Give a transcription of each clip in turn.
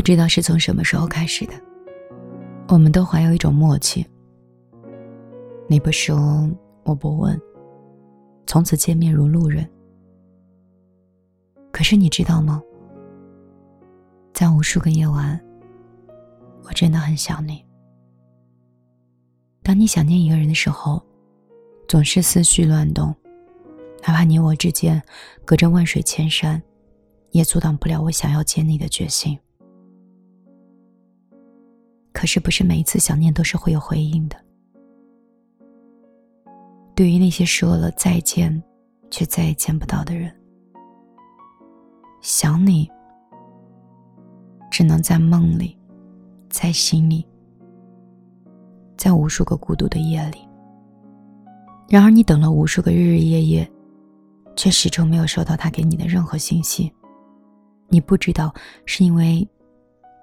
不知道是从什么时候开始的，我们都怀有一种默契。你不说，我不问，从此见面如路人。可是你知道吗？在无数个夜晚，我真的很想你。当你想念一个人的时候，总是思绪乱动，哪怕你我之间隔着万水千山，也阻挡不了我想要见你的决心。可是，不是每一次想念都是会有回应的。对于那些说了再见，却再也见不到的人，想你，只能在梦里，在心里，在无数个孤独的夜里。然而，你等了无数个日日夜夜，却始终没有收到他给你的任何信息。你不知道，是因为。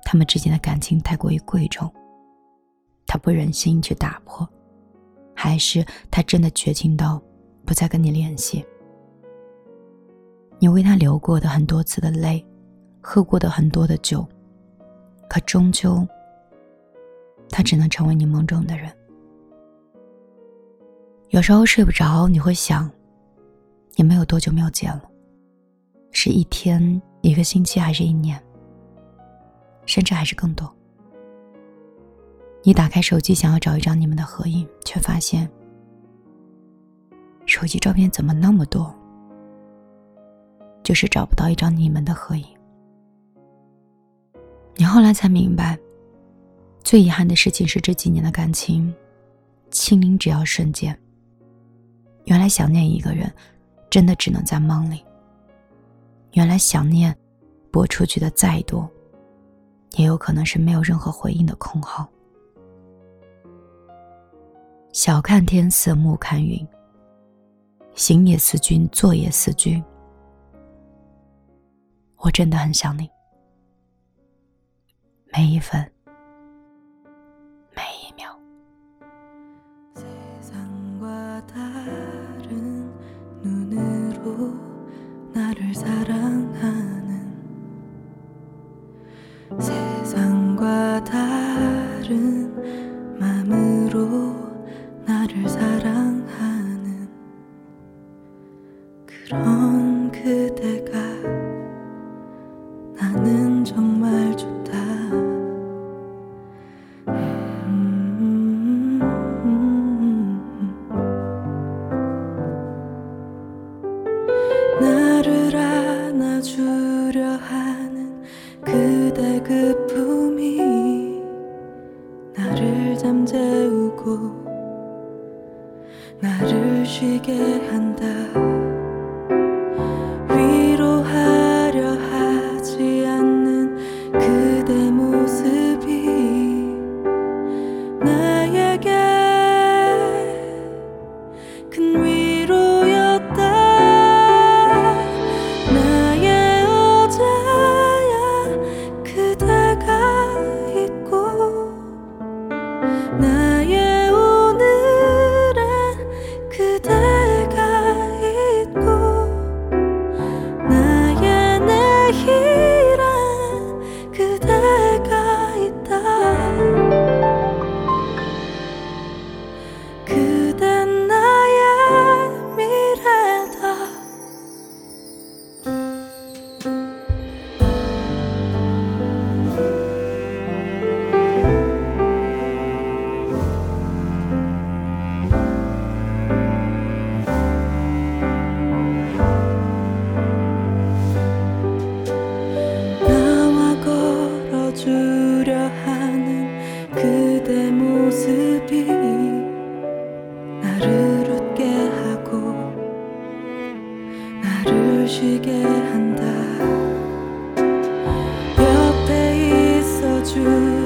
他们之间的感情太过于贵重，他不忍心去打破，还是他真的绝情到不再跟你联系？你为他流过的很多次的泪，喝过的很多的酒，可终究，他只能成为你梦中的人。有时候睡不着，你会想，你们有多久没有见了？是一天、一个星期，还是一年？甚至还是更多。你打开手机想要找一张你们的合影，却发现手机照片怎么那么多，就是找不到一张你们的合影。你后来才明白，最遗憾的事情是这几年的感情，清零只要瞬间。原来想念一个人，真的只能在梦里。原来想念，拨出去的再多。也有可能是没有任何回应的空号。晓看天色，暮看云。行也思君，坐也思君。我真的很想你，每一分，每一秒。 주 려 하 는 그대 그 품이 나를 잠재우고 나를 쉬게 한다. 쉬게 한다. 옆에 있어줄